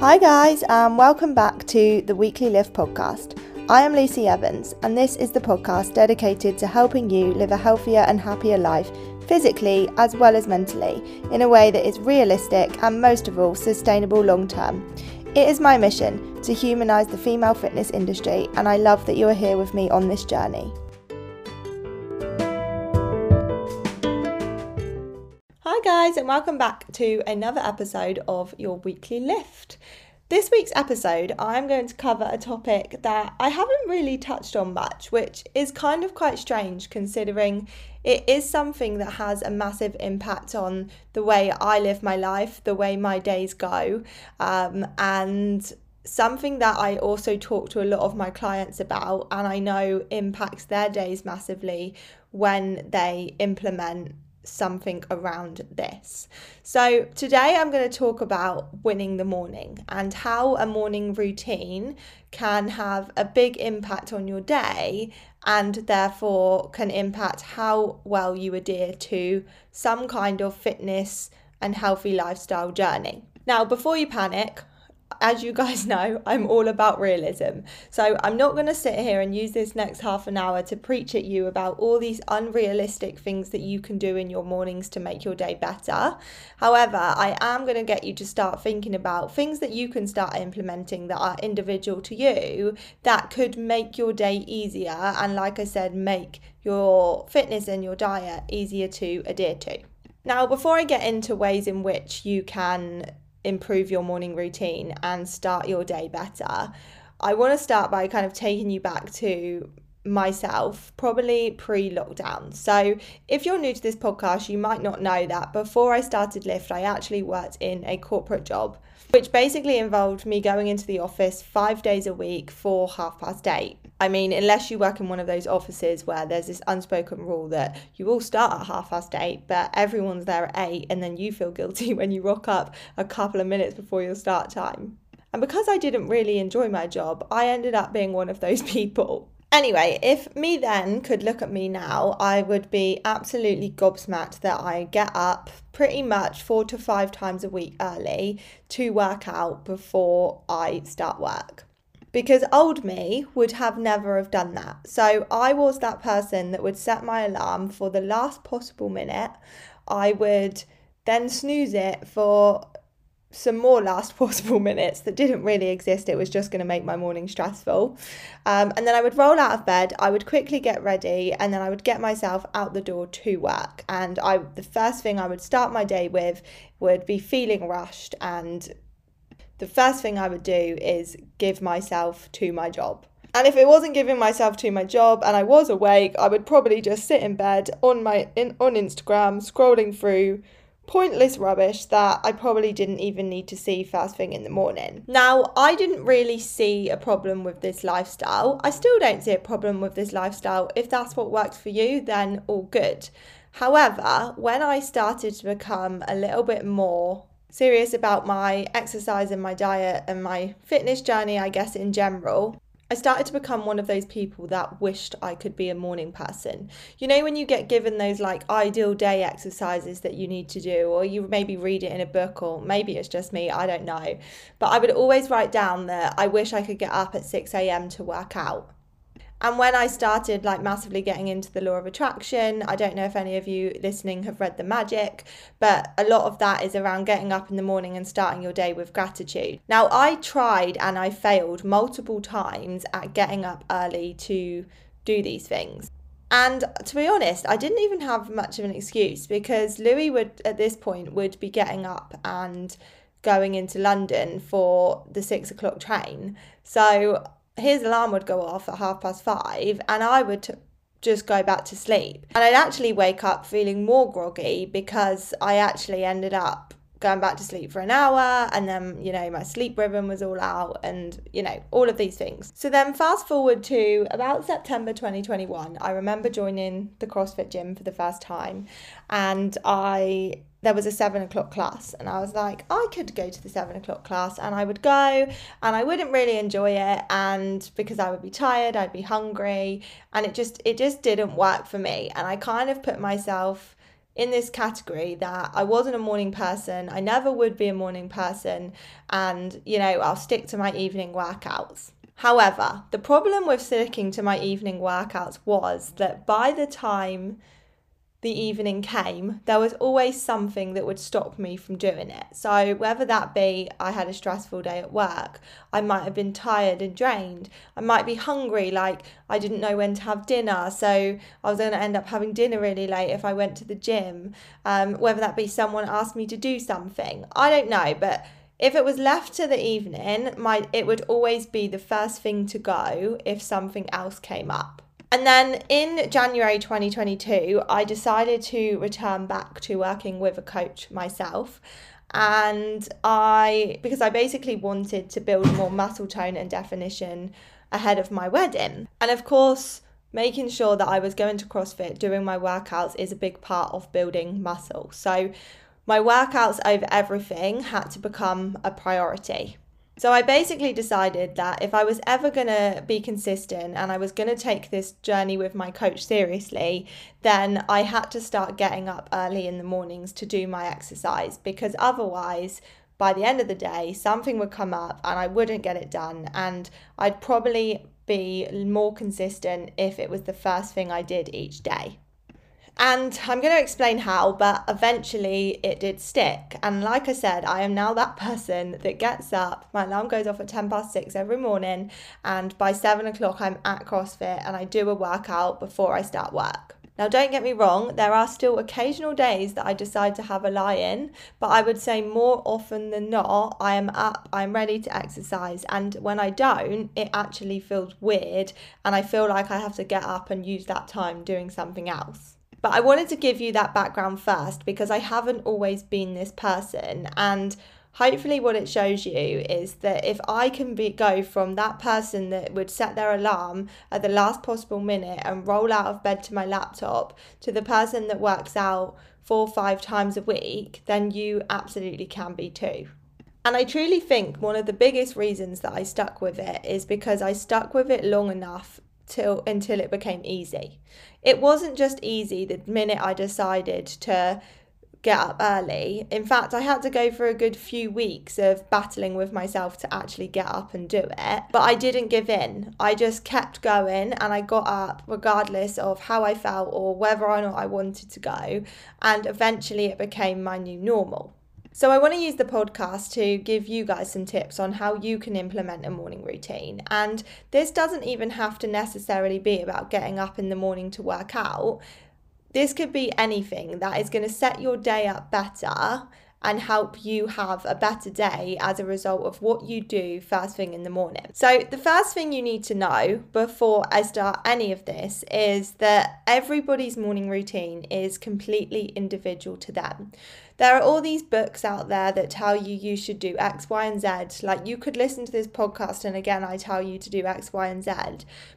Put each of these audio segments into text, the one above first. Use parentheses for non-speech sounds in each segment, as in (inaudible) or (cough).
Hi, guys, and welcome back to the Weekly Lift podcast. I am Lucy Evans, and this is the podcast dedicated to helping you live a healthier and happier life, physically as well as mentally, in a way that is realistic and, most of all, sustainable long term. It is my mission to humanise the female fitness industry, and I love that you are here with me on this journey. Guys, and welcome back to another episode of your weekly lift. This week's episode, I'm going to cover a topic that I haven't really touched on much, which is kind of quite strange considering it is something that has a massive impact on the way I live my life, the way my days go, um, and something that I also talk to a lot of my clients about, and I know impacts their days massively when they implement something around this. So, today I'm going to talk about winning the morning and how a morning routine can have a big impact on your day and therefore can impact how well you adhere to some kind of fitness and healthy lifestyle journey. Now, before you panic, as you guys (laughs) know, I'm all about realism. So I'm not going to sit here and use this next half an hour to preach at you about all these unrealistic things that you can do in your mornings to make your day better. However, I am going to get you to start thinking about things that you can start implementing that are individual to you that could make your day easier and, like I said, make your fitness and your diet easier to adhere to. Now, before I get into ways in which you can improve your morning routine and start your day better, I want to start by kind of taking you back to myself, probably pre lockdown. So, if you're new to this podcast, you might not know that before I started Lift, I actually worked in a corporate job which basically involved me going into the office five days a week for half past eight. I mean, unless you work in one of those offices where there's this unspoken rule that you all start at half past eight, but everyone's there at eight, and then you feel (laughs) guilty when you rock up a couple of minutes before your start time. And because I didn't really enjoy my job, I ended up being one of those (laughs) people. Anyway, if me then could look at me now, I would be absolutely gobsmacked that I get up pretty much four to five times a week early to work out before I start work. Because old me would have never have done that. So I was that person that would set my alarm for the last possible minute. I would then snooze it for some more last (laughs) possible minutes that didn't really exist. It was just going to make my morning stressful. Um, and then I would roll out of bed, I would quickly get ready, and then I would get myself out the door to work. And I, the first thing I would start my day with would be feeling rushed. And the first thing I would do is give myself to my job. And if it wasn't giving myself to my job and I was awake, I would probably just sit in bed on my in, on Instagram scrolling through pointless rubbish that I probably didn't even need to see first thing in the morning. Now, I didn't really see a problem with this lifestyle. I still don't see a problem with this lifestyle. If that's what works for you, then all good. However, when I started to become a little bit more serious about my exercise and my diet and my fitness journey, I guess, in general, I started to become one of those people that wished I could be a morning person. You know, when you get given those like ideal day exercises that you need to do, or you maybe read it in a book, or maybe it's just me, I don't know. But I would always write down that I wish I could get up at 6 a.m. to work out. And when I started like massively getting into the law of attraction, I don't know if any of you listening have read The Magic, but a lot of that is around getting up in the morning and starting your day with gratitude. Now, I tried and I failed multiple times at getting up early to do these things. And to be honest, I didn't even have much of an excuse because Louis would, at this point, would be getting up and going into London for the six o'clock train. So his alarm would go off at half past five and I would just go back to sleep. And I'd actually wake up feeling more groggy because I actually ended up going back to sleep for an hour and then you know my sleep rhythm was all out and you know all of these things so then fast forward to about september 2021 i remember joining the crossfit gym for the first time and i there was a seven o'clock class and I was like, I could go to the seven o'clock class and I would go and I wouldn't really enjoy it and because I would be tired, I'd be hungry and it just it just didn't work for me. And I kind of put myself in this category that I wasn't a morning person, I never would be a morning person, and you know, I'll stick to my evening workouts. However, the problem with sticking to my evening workouts was that by the time the evening came, there was always something that would stop me from doing it. So, whether that be I had a stressful day at work, I might have been tired and drained, I might be hungry, like I didn't know when to have dinner, so I was going to end up having dinner really late if I went to the gym, um, whether that be someone asked me to do something, I don't know, but if it was left to the evening, my it would always be the first thing to go if something else came up. And then in January 2022, I decided to return back to working with a coach myself. And I, because I basically wanted to build more muscle tone and definition ahead of my wedding. And of course, making sure that I was going to CrossFit, doing my workouts is a big part of building muscle. So my workouts over everything had to become a priority. So I basically decided that if I was ever going to be consistent and I was going to take this journey with my coach seriously, then I had to start getting up early in the mornings to do my exercise because otherwise, by the end of the day, something would come up and I wouldn't get it done. And I'd probably be more consistent if it was the first thing I did each day. And I'm going to explain how, but eventually it did stick. And like I said, I am now that person that gets up, my alarm goes off at 10 past six every morning, and by seven o'clock I'm at CrossFit and I do a workout before I start work. Now, don't get me wrong, there are still occasional days that I decide to have a lie in, but I would say more often than not, I am up, I'm ready to exercise. And when I don't, it actually feels weird, and I feel like I have to get up and use that time doing something else. But I wanted to give you that background first because I haven't always been this person. And hopefully, what it shows you is that if I can be, go from that person that would set their alarm at the last possible minute and roll out of bed to my laptop to the person that works out four or five times a week, then you absolutely can be too. And I truly think one of the biggest reasons that I stuck with it is because I stuck with it long enough till until it became easy. It wasn't just easy the minute I decided to get up early. In fact, I had to go for a good few weeks of battling with myself to actually get up and do it. But I didn't give in. I just kept going and I got up regardless of how I felt or whether or not I wanted to go. And eventually it became my new normal. So, I want to use the podcast to give you guys some tips on how you can implement a morning routine. And this doesn't even have to necessarily be about getting up in the morning to work out. This could be anything that is going to set your day up better and help you have a better day as a result of what you do first thing in the morning. So, the first thing you need to know before I start any of this is that everybody's morning routine is completely individual to them. There are all these books out there that tell you you should do X, Y, and Z. Like you could listen to this podcast, and again, I tell you to do X, Y, and Z.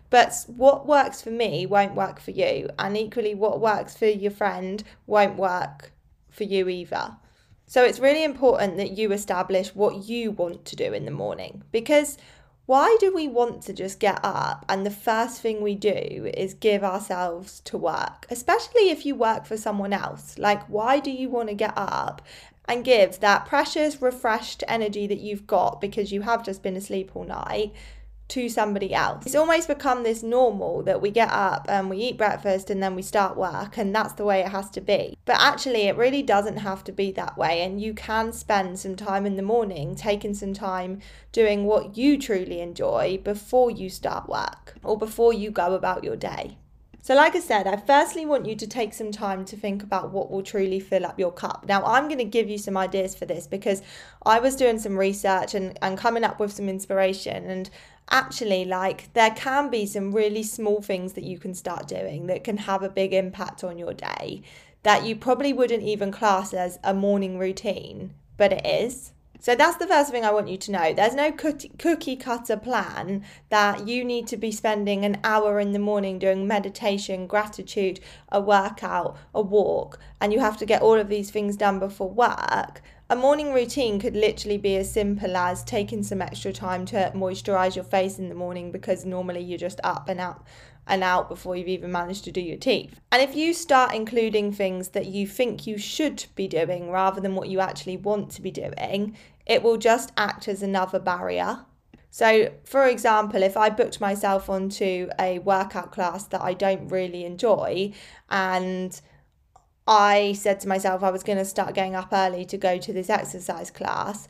But what works for me won't work for you. And equally, what works for your friend won't work for you either. So it's really important that you establish what you want to do in the morning because why do we want to just get up and the first thing we do is give ourselves to work, especially if you work for someone else? Like, why do you want to get up and give that precious, refreshed energy that you've got because you have just been asleep all night to somebody else. It's almost become this normal that we get up and we eat breakfast and then we start work, and that's the way it has to be. But actually, it really doesn't have to be that way, and you can spend some time in the morning taking some time doing what you truly enjoy before you start work or before you go about your day. So, like I said, I firstly want you to take some time to think about what will truly fill up your cup. Now, I'm going to give you some ideas for this because I was doing some research and, and coming up with some inspiration. And actually like there can be some really small things that you can start doing that can have a big impact on your day that you probably wouldn't even class as a morning routine, but it is. So that's the first thing I want you to know. There's no cookie cutter plan that you need to be spending an hour in the morning doing meditation, gratitude, a workout, a walk, and you have to get all of these things done before work. A morning routine could literally be as simple as taking some extra time to moisturize your face in the morning because normally you're just up and out and out before you've even managed to do your teeth. And if you start including things that you think you should be doing rather than what you actually want to be doing, it will just act as another barrier. So, for example, if I booked myself onto a workout class that I don't really enjoy and I said to myself I was going to start getting up early to go to this exercise class,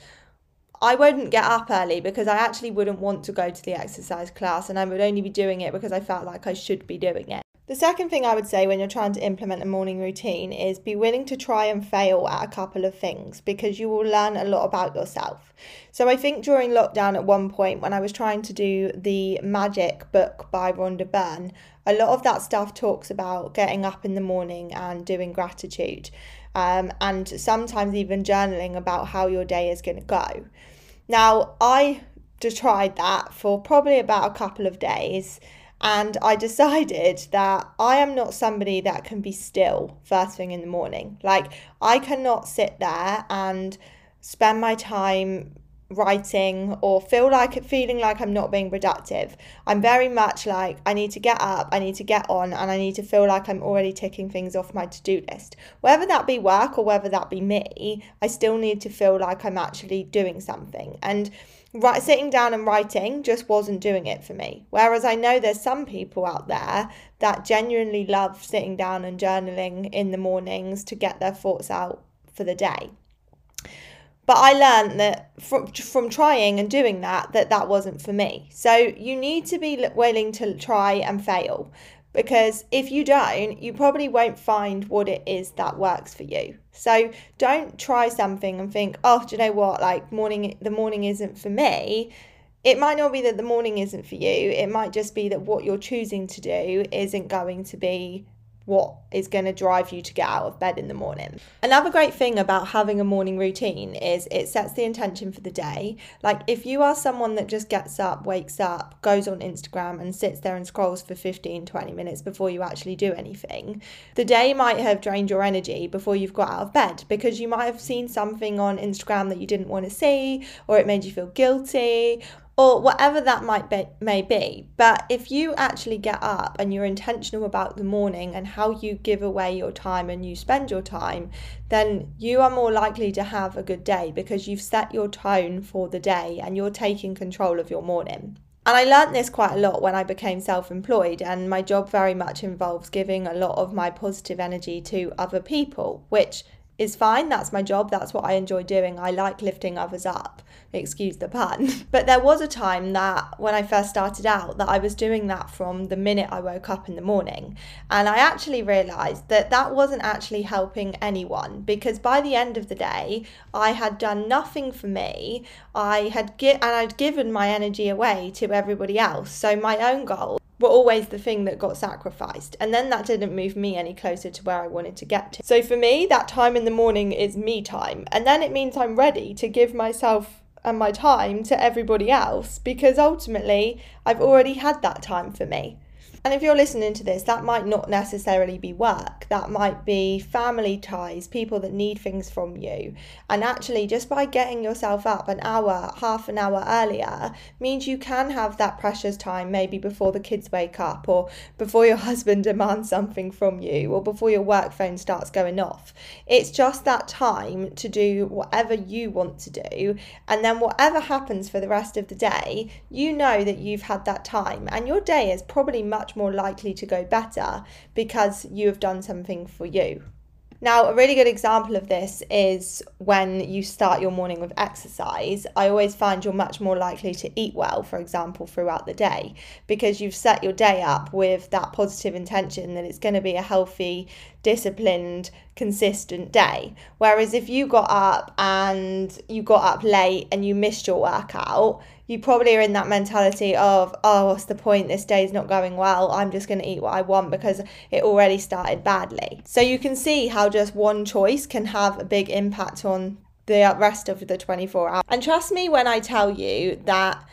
I wouldn't get up early because I actually wouldn't want to go to the exercise class and I would only be doing it because I felt like I should be doing it. The second thing I would say when you're trying to implement a morning routine is be willing to try and fail at a couple of things because you will learn a lot about yourself. So I think during lockdown at one point when I was trying to do the magic book by Rhonda Byrne, a lot of that stuff talks about getting up in the morning and doing gratitude. Um, and sometimes even journaling about how your day is going to go. Now, I tried that for probably about a couple of days and I (laughs) decided that I am not somebody that can be still first thing in the morning. Like, I cannot sit there and spend my time writing or feel like feeling like I'm not being productive. I'm very much like I need to get up, I need to get on, and I need to feel like I'm already ticking things off my to do list. Whether that be work or whether that be me, I still need to feel like I'm actually doing something. And right, sitting down and writing just wasn't doing it for me. Whereas I know there's some people out there that genuinely love sitting down and journaling in the mornings to get their thoughts out for the day. But I learned that from, from trying and doing that, that that wasn't for me. So you need to be willing to try and fail because if you don't, you probably won't find what it is that works for you. So don't try something and think, oh, do you know what? Like morning, the morning isn't for me. It might not be that the morning isn't for you. It might just be that what you're choosing to do isn't going to be what is going to drive you to get out of bed in the morning. Another great thing about having a morning routine is it sets the intention for the day. Like if you are someone that just gets up, wakes up, goes on Instagram and sits there and scrolls for 15, 20 minutes before you actually do anything, the day might have drained your energy before you've got out of bed because you might have seen something on Instagram that you didn't want to see or it made you feel guilty or whatever that might be may be. But if you actually get up and you're intentional about the morning and how you give away your time and you spend your time then you are more likely to have a good day because you've set your tone for the day and you're taking control of your morning. And I learnt this quite a lot when I became self employed, and my job very much involves giving a lot of my positive energy to other people, which is fine. That's my job. That's what I enjoy doing. I like lifting others up excuse the pun. (laughs) But there was a time that when I first started out that I was doing that from the minute I woke up in the morning. And I actually realized that that wasn't actually helping anyone because by the end of the day, I had done nothing for me. I had gi- and I'd given my energy away to everybody else. So my own goals were always the thing that got sacrificed. And then that didn't move me any closer to where I wanted to get to. So for me, that time in the morning is me time. And then it means I'm ready to give myself and my time to everybody else because ultimately I've already had that time for me. And if you're listening to this, that might not necessarily be work. That might be family ties, people that need things from you. And actually, just by getting yourself up an hour, half an hour earlier, means you can have that precious time maybe before the kids wake up, or before your (laughs) husband demands something from you, or before your work phone starts going off. It's just that time to do whatever you want to do. And then, whatever happens for the rest of the day, you know that you've had that time. And your day is probably much more likely to go better because you have done something for you. Now, a really good example of this is when you start your morning with exercise. I always find you're much more likely to eat well, for example, throughout the day, because you've set your day up with that positive intention that it's going to be a healthy, disciplined, consistent day. Whereas if you got up and you got up late and you missed your workout, you probably are in that mentality of, oh, what's the point? This day's not going well. I'm just going to eat what I want because it already started badly. So you can see how just one choice can have a big impact on the rest of the 24 hours. And trust me when I tell you that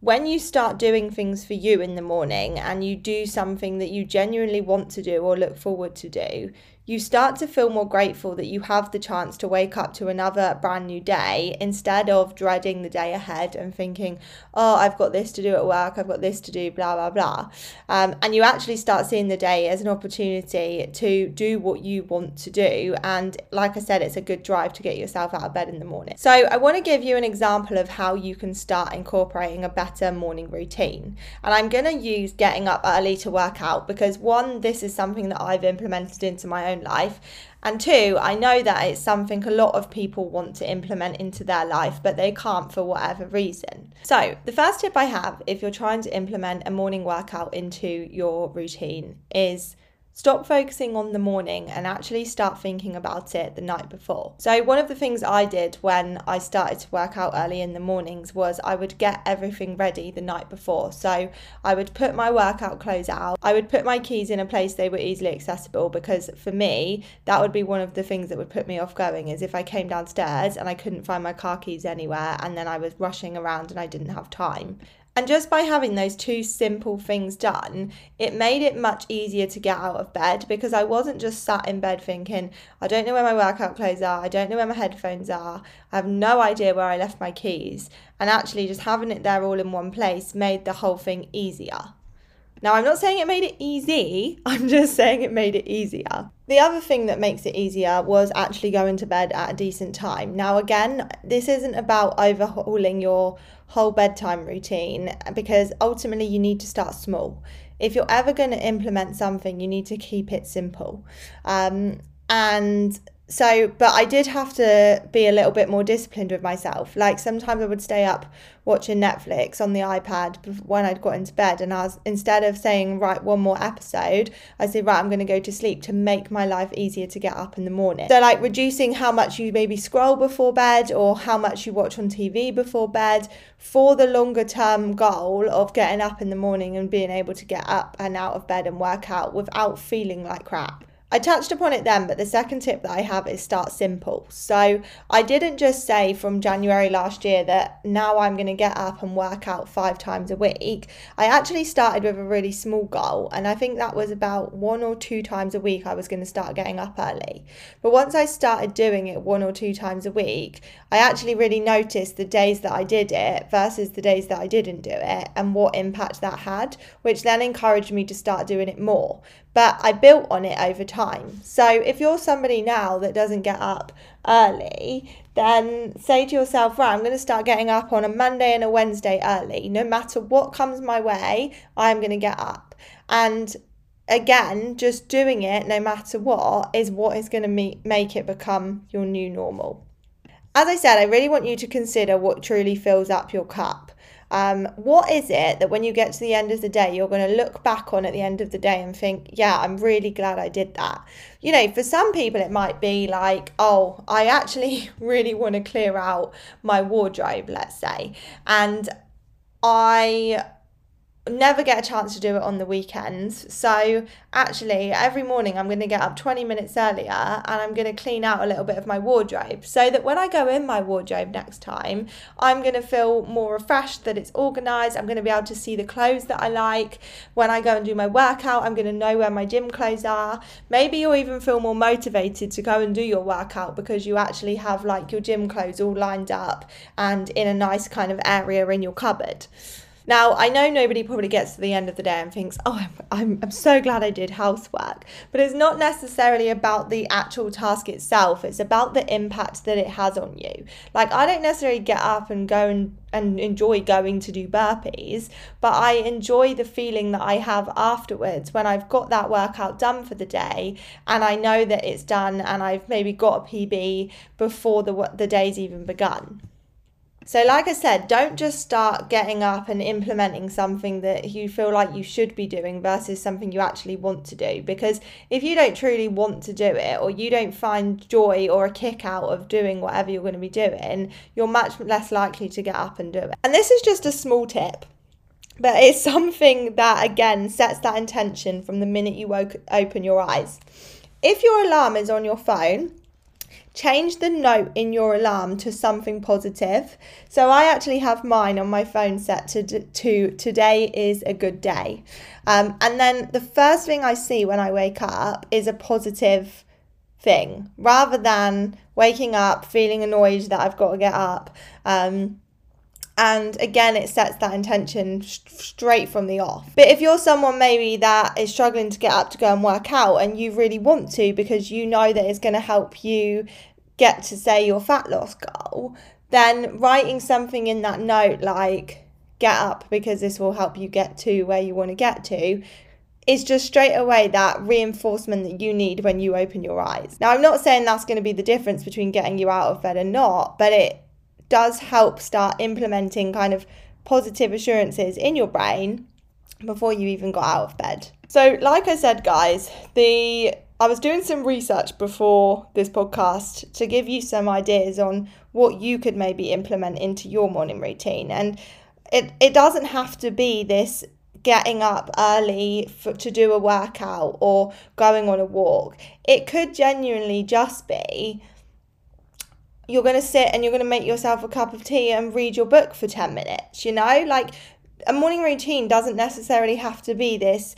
when you start doing things for you in the morning and you do something that you genuinely want to do or look forward to do, you start to feel more grateful that you have the chance to wake up to another brand new day instead of dreading the day ahead and thinking, oh, I've got this to do at work, I've got this to do, blah, blah, blah. Um, and you actually start seeing the day as an opportunity to do what you want to do. And like I said, it's a good drive to get yourself out of bed in the morning. So I want to give you an example of how you can start incorporating a better morning routine. And I'm going to use getting up early to work out because one, this is something that I've implemented into my own life. And two, I know that it's something a lot of people want to implement into their life, but they can't for whatever reason. So, the first tip I have if you're trying to implement a morning workout into your routine is Stop focusing on the morning and actually start thinking about it the night before. So, one of the things I did when I started to work out early in the mornings was I would get everything ready the night before. So, I would put my workout clothes out, I would put my keys in a place they were easily accessible because for me, that would be one of the things that would put me off going is if I came downstairs and I couldn't find my car keys anywhere and then I was rushing around and I didn't have time. And just by having those two simple things done, it made it much easier to get out of bed because I wasn't just sat in bed thinking, I don't know where my workout clothes are, I don't know where my headphones are, I have no idea where I left my keys. And actually, just having it there all in one place made the whole thing easier. Now, I'm not saying it made it easy, (laughs) I'm just saying it made it easier. The other thing that makes it easier was actually going to bed at a decent time. Now, again, this isn't about overhauling your whole bedtime routine because ultimately you need to start small. If you're ever going to implement something, you need to keep it simple. Um, and so, but I did have to be a little bit more disciplined with myself. Like sometimes I would stay up watching Netflix on the iPad when I'd got into bed, and I was instead of saying right one more episode, I said right I'm going to go to sleep to make my life easier to get up in the morning. So like reducing how much you maybe scroll before bed or how much you watch on TV before bed for the longer term goal of getting up in the morning and being able to get up and out of bed and work out without feeling like crap. I touched upon it then, but the second tip that I have is start simple. So I didn't just say from January last year that now I'm going to get up and work out five times a week. I actually started with a really small goal, and I think that was about one or two times a week I was going to start getting up early. But once I started doing it one or two times a week, I actually really noticed the days that I did it versus the days that I didn't do it and what impact that had, which then encouraged me to start doing it more but I built on it over time. So if you're somebody now that doesn't get up early, then say to yourself, right, I'm going to start getting up on a Monday and a Wednesday early. No matter what comes my way, I'm going to get up. And again, just doing it no matter what is what is going to make it become your new normal. As I said, I really want you to consider what truly fills up your cup. Um, what is it that when you get to the end of the day, you're going to look back on at the end of the day and think, yeah, I'm really glad I did that? You know, for some people, it might be like, oh, I actually (laughs) really want to clear out my wardrobe, let's say. And I never get a chance to do it on the weekends. So actually, every morning I'm going to get up 20 minutes earlier and I'm going to clean out a little bit of my wardrobe so that when I go in my wardrobe next time, I'm going to feel more refreshed, that it's organized. I'm going to be able to see the clothes that I like. When I go and do my workout, I'm going to know where my gym clothes are. Maybe you'll even feel more motivated to go and do your workout because you actually have like your gym clothes all lined up and in a nice kind of area in your cupboard. Now, I know nobody probably gets to the end of the day and thinks, oh, I'm, I'm, I'm so glad I did housework. But it's not necessarily about the actual task itself, it's about the impact that it has on you. Like, I don't necessarily get up and go and, and enjoy going to do burpees, but I enjoy the feeling that I have afterwards when I've got that workout done for the day and I know that it's done and I've maybe got a PB before the, the day's even begun. So, like I said, don't just start getting up and implementing something that you feel like you should be doing versus something you actually want to do. Because if you don't truly want to do it, or you don't find joy or a kick out of doing whatever you're going to be doing, you're much less likely to get up and do it. And this is just a small tip. But it's (laughs) something that, again, sets that intention from the minute you woke, open your eyes. If your alarm is on your phone, change the note in your alarm to something positive. So I actually have mine on my phone set to, to today is a good day. Um, and then the first thing I see when I wake up is a positive thing rather than waking up feeling annoyed that I've got to get up. Um, and again, it sets that intention straight from the off. But if you're someone maybe that is struggling to get up to go and work out and you really want to because you know that it's going to help you get to, say, your fat loss goal, then writing something in that note like, get up because this will help you get to where you want to get to is just straight away that reinforcement that you need when you open your eyes. Now, I'm not saying that's going to be the difference between getting you out of bed and not, but it does help start implementing kind of positive assurances in your brain before you even got out of bed. So, like I said, guys, the I was doing some research before this podcast to give you some ideas on what you could maybe implement into your morning routine. And it, it doesn't have to be this getting up early for, to do a workout or going on a walk. It could genuinely just be you're going to sit and you're going to make yourself a cup of tea and read your book for 10 minutes, you know? Like a morning routine doesn't necessarily have to be this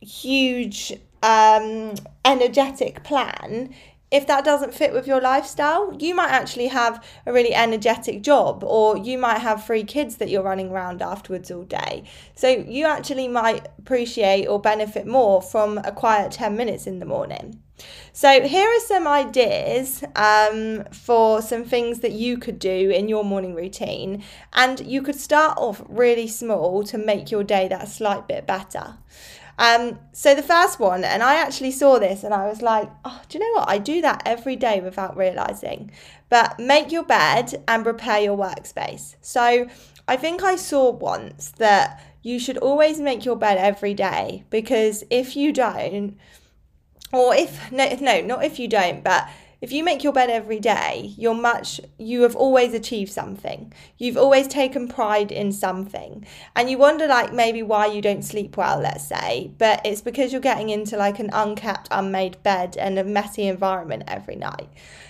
huge um energetic plan if that doesn't fit with your lifestyle, you might actually have a really energetic job, or you might have three kids that you're running around afterwards all day. So you actually might appreciate or benefit more from a quiet 10 minutes in the morning. So, here are some ideas um, for some things that you could do in your morning routine. And you could start off really small to make your day that slight bit better. Um, so the first one, and I actually saw this and I was like, oh, do you know what? I do that every day without realizing. But make your bed and prepare your workspace. So I think I saw once that you should always make your bed every day because if you don't, or if no, no, not if you don't, but if you make your bed every day, you're much you have always achieved something. You've always taken pride in something. And you wonder like maybe why you don't sleep well, let's say, but it's because you're getting into like an unkept, unmade bed and a messy environment every night.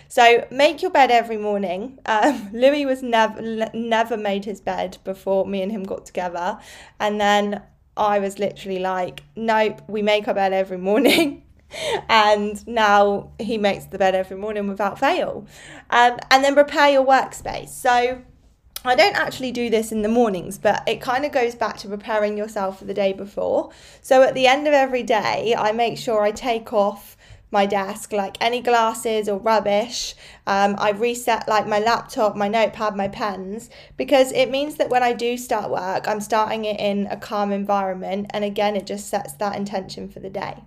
So make your bed every morning. Um, (laughs) Louis was never never made his bed before me and him got together, and then I was literally like, nope, we make our bed every morning. (laughs) and now he makes the bed every morning without fail. Um, and then prepare your workspace. So I don't actually do this in the mornings, but it kind of goes back to preparing yourself for the day before. So at the end of every day, I make sure I take off my desk like any glasses or rubbish um, i reset like my laptop my notepad my pens because it means that when i do start work i'm starting it in a calm environment and again it just sets that intention for the day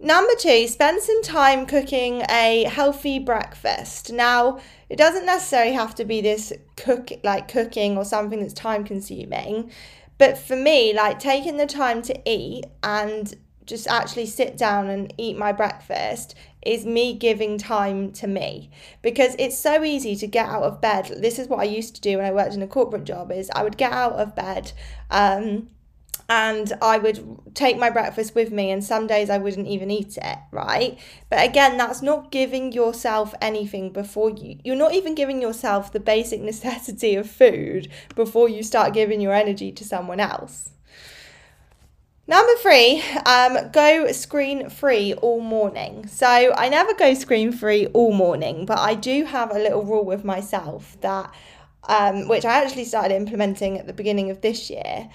Number two, spend some time cooking a healthy breakfast. Now, it doesn't necessarily have to be this cook like cooking or something that's time consuming, but for me, like taking the time to eat and just actually sit down and eat my breakfast is me giving time to me because it's so easy to get out of bed. This is what I used to do when I worked in a corporate job is I would get out of bed um and I would take my breakfast with me, and some days I wouldn't even eat it, right? But again, that's not giving yourself anything before you, you're not even giving yourself the basic (laughs) necessity of food before you start giving your energy to someone else. Number three, um, go screen free all morning. So I never go screen free all morning, but I do have a little rule with myself that, um, which I actually started implementing at the beginning of this year,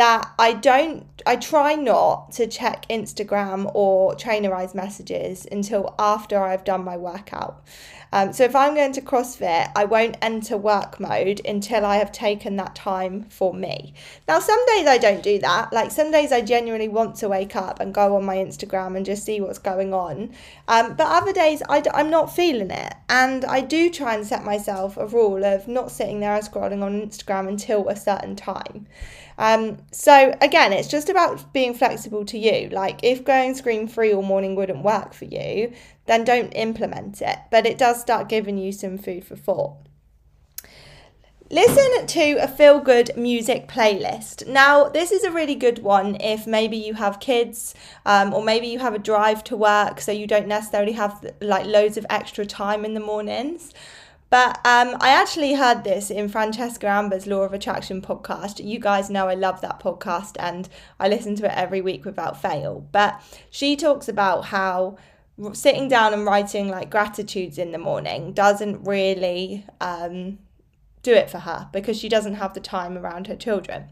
that I don't, I try not to check Instagram or trainerize messages until after I've done my workout. Um, so if I'm going to CrossFit, I won't enter work mode until I have taken that time for me. Now, some days I don't do that. Like some days I genuinely want to wake up and go on my Instagram and just see what's going on. Um, but other days I, I'm not feeling it. And I do try and set myself a rule of not sitting there and scrolling on Instagram until a certain time. Um, so again, it's just about being flexible to you. Like if going screen free all morning wouldn't work for you, then don't implement it. But it does start giving you some food for thought. Listen to a feel good music playlist. Now, this is a really good one if maybe you have kids um, or maybe you have a drive to work, so you don't necessarily have like loads of extra time in the mornings. But um, I actually heard this in Francesca Amber's Law of Attraction podcast. You guys know I love that podcast and I listen to it every week without fail. But she talks about how sitting down and writing like gratitudes in the morning doesn't really um, do it for her because she doesn't have the time around her children.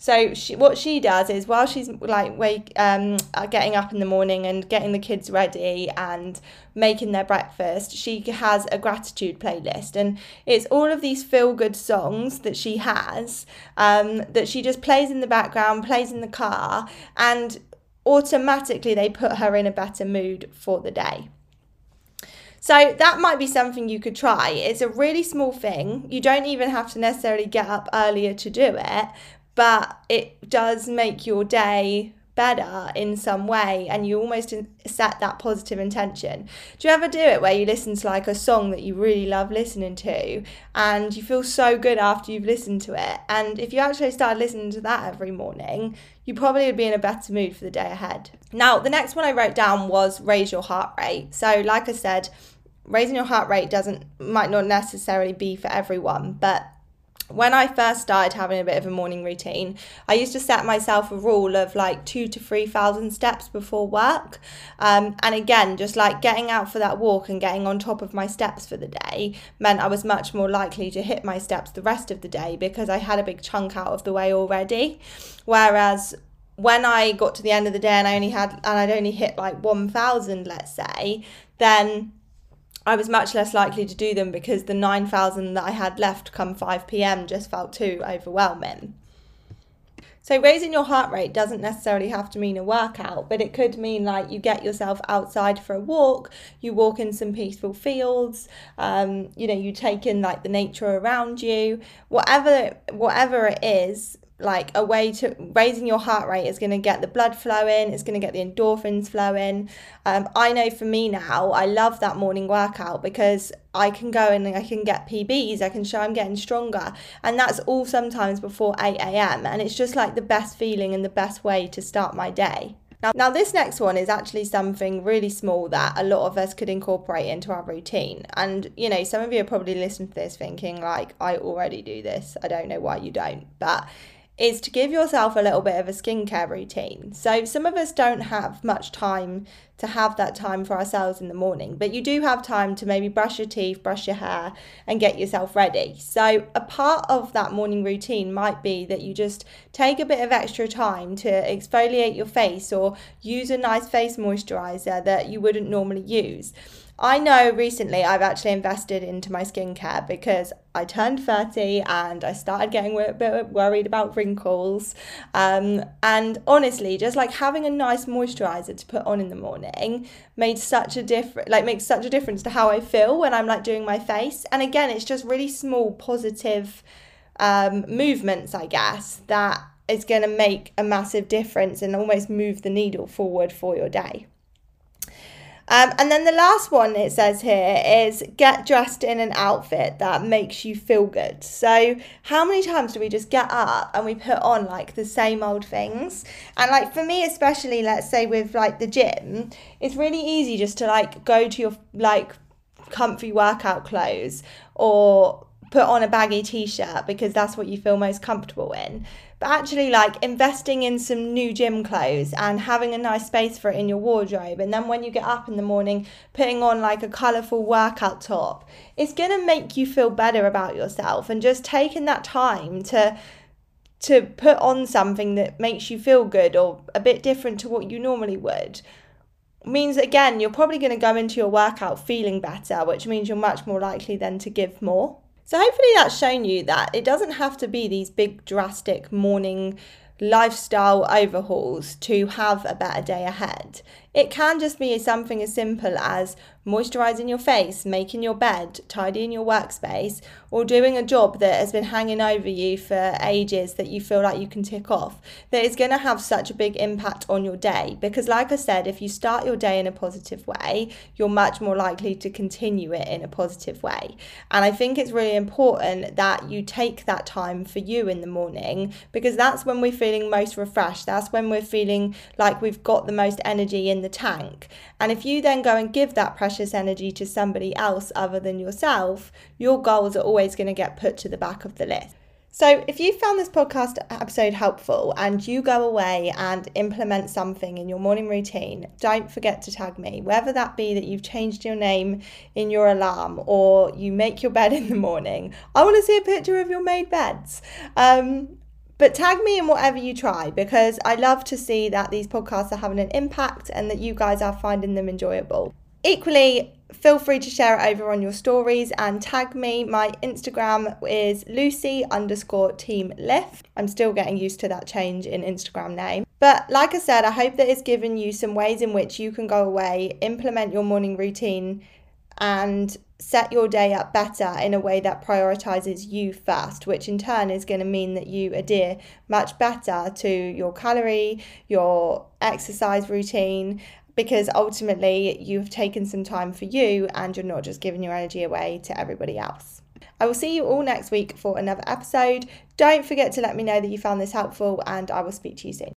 So she, what she does is while she's like wake, um, uh, getting up in the morning and getting the kids ready and making their breakfast, she has a gratitude playlist, and it's all of these feel good songs that she has um, that she just plays in the background, plays in the car, and automatically they put her in a better mood for the day. So that might be something you could try. It's a really small thing. You don't even have to necessarily get up earlier to do it, but it does make your day better in some way and you almost set that positive intention. Do you ever do it where you listen to like a song that you really love listening to and you feel so good after you've listened to it? And if you actually started listening to that every morning, you probably would be in a better mood for the day ahead. Now, the next one I wrote down was raise your heart rate. So, like I said, raising your heart rate doesn't might not necessarily be for everyone, but when I first started having a bit of a morning routine, I used to set myself a rule of like two to three thousand steps before work. Um, and again, just like getting out for that walk and getting on top of my steps for the day meant I was much more likely to hit my steps the rest of the day because I had a big chunk out of the way already. Whereas when I got to the end of the day and I only had and I'd only hit like 1000 let's say then I was much less likely to do them because the 9,000 that I had left come 5 pm just felt too overwhelming. So, raising your heart rate doesn't necessarily have to mean a workout, but it could mean like you get yourself outside for a walk, you walk in some peaceful fields, um, you know, you take in like the nature around you, whatever whatever it is, like a way to raising your heart rate is going to get the blood flowing it's going to get the endorphins flowing um, i know for me now i love that morning workout because i can go and i can get pbs i can show i'm getting stronger and that's all sometimes before 8 a.m and it's just like the best feeling and the best way to start my day now, now, this next one is actually something really small that a lot of us could incorporate into our routine. And, you know, some of you are probably listening to this thinking, like, I already do this. I don't know why you don't. But is to give yourself a little bit of a skincare routine. So, some of us don't have much time to have that time for ourselves in the morning, but you do have time to maybe brush your teeth, brush your hair, and get yourself ready. So, a part of that morning routine might be that you just take a bit of extra time to exfoliate your face or use a nice face moisturizer that you wouldn't normally use. I know recently I've actually invested into my skincare because I turned 30 and I started getting a bit worried about wrinkles. Um, and honestly, just like having a nice moisturizer to put on in the morning made such a difference, like makes such a difference to how I feel when I'm like doing my face. And again, it's just really small positive um, movements, I guess, that is going to make a massive difference and almost move the needle forward for your day. Um, and then the last one it says here is get dressed in an outfit that makes you feel good. So, how many times do we just get up and we put on like the same old things? And like for me, especially, let's say with like the gym, it's really easy just to like go to your like comfy workout clothes or put on a baggy t shirt because that's what you feel most comfortable in but actually like investing in some new gym clothes and having a nice space for it in your wardrobe and then when you get up in the morning putting on like a colorful workout top it's going to make you feel better about yourself and just taking that time to to put on something that makes you feel good or a bit different to what you normally would means again you're probably going to go into your workout feeling better which means you're much more likely then to give more so hopefully that's shown you that it doesn't have to be these big drastic morning lifestyle overhauls to have a better day ahead. It can just be something as simple as moisturizing your face, making your bed, tidying your workspace, or doing a job that has been hanging over you for ages that you feel like you can tick off, that is going to have such a big impact on your day. Because, like I said, if you start your day in a positive way, you're much more likely to continue it in a positive way. And I think it's really important that you take that time for you in the morning because that's when we're feeling most refreshed. That's when we're feeling like we've got the most energy in the tank. And if you then go and give that precious energy to somebody else other than yourself, your goals are always going to get put to the back of the list. So, if you found this podcast episode helpful and you go away and implement something in your morning routine, don't forget to tag me. Whether that be that you've changed your name in your alarm or you make your bed in the morning, I want to see a picture of your made beds. Um, but tag me in whatever you try because I love to see that these podcasts are having an impact and that you guys are finding them enjoyable. Equally, feel free to share it over on your stories and tag me. My Instagram is Lucy underscore team lift. I'm still getting used to that change in Instagram name. But like I said, I hope that it's given you some ways in which you can go away, implement your morning routine, and set your day up better in a way that prioritizes you first, which in turn is going to mean that you adhere much better to your calorie, your exercise routine, because ultimately you've taken some time for you and you're not just giving your energy away to everybody else. I will see you all next week for another episode. Don't forget to let me know that you found this helpful, and I will speak to you soon.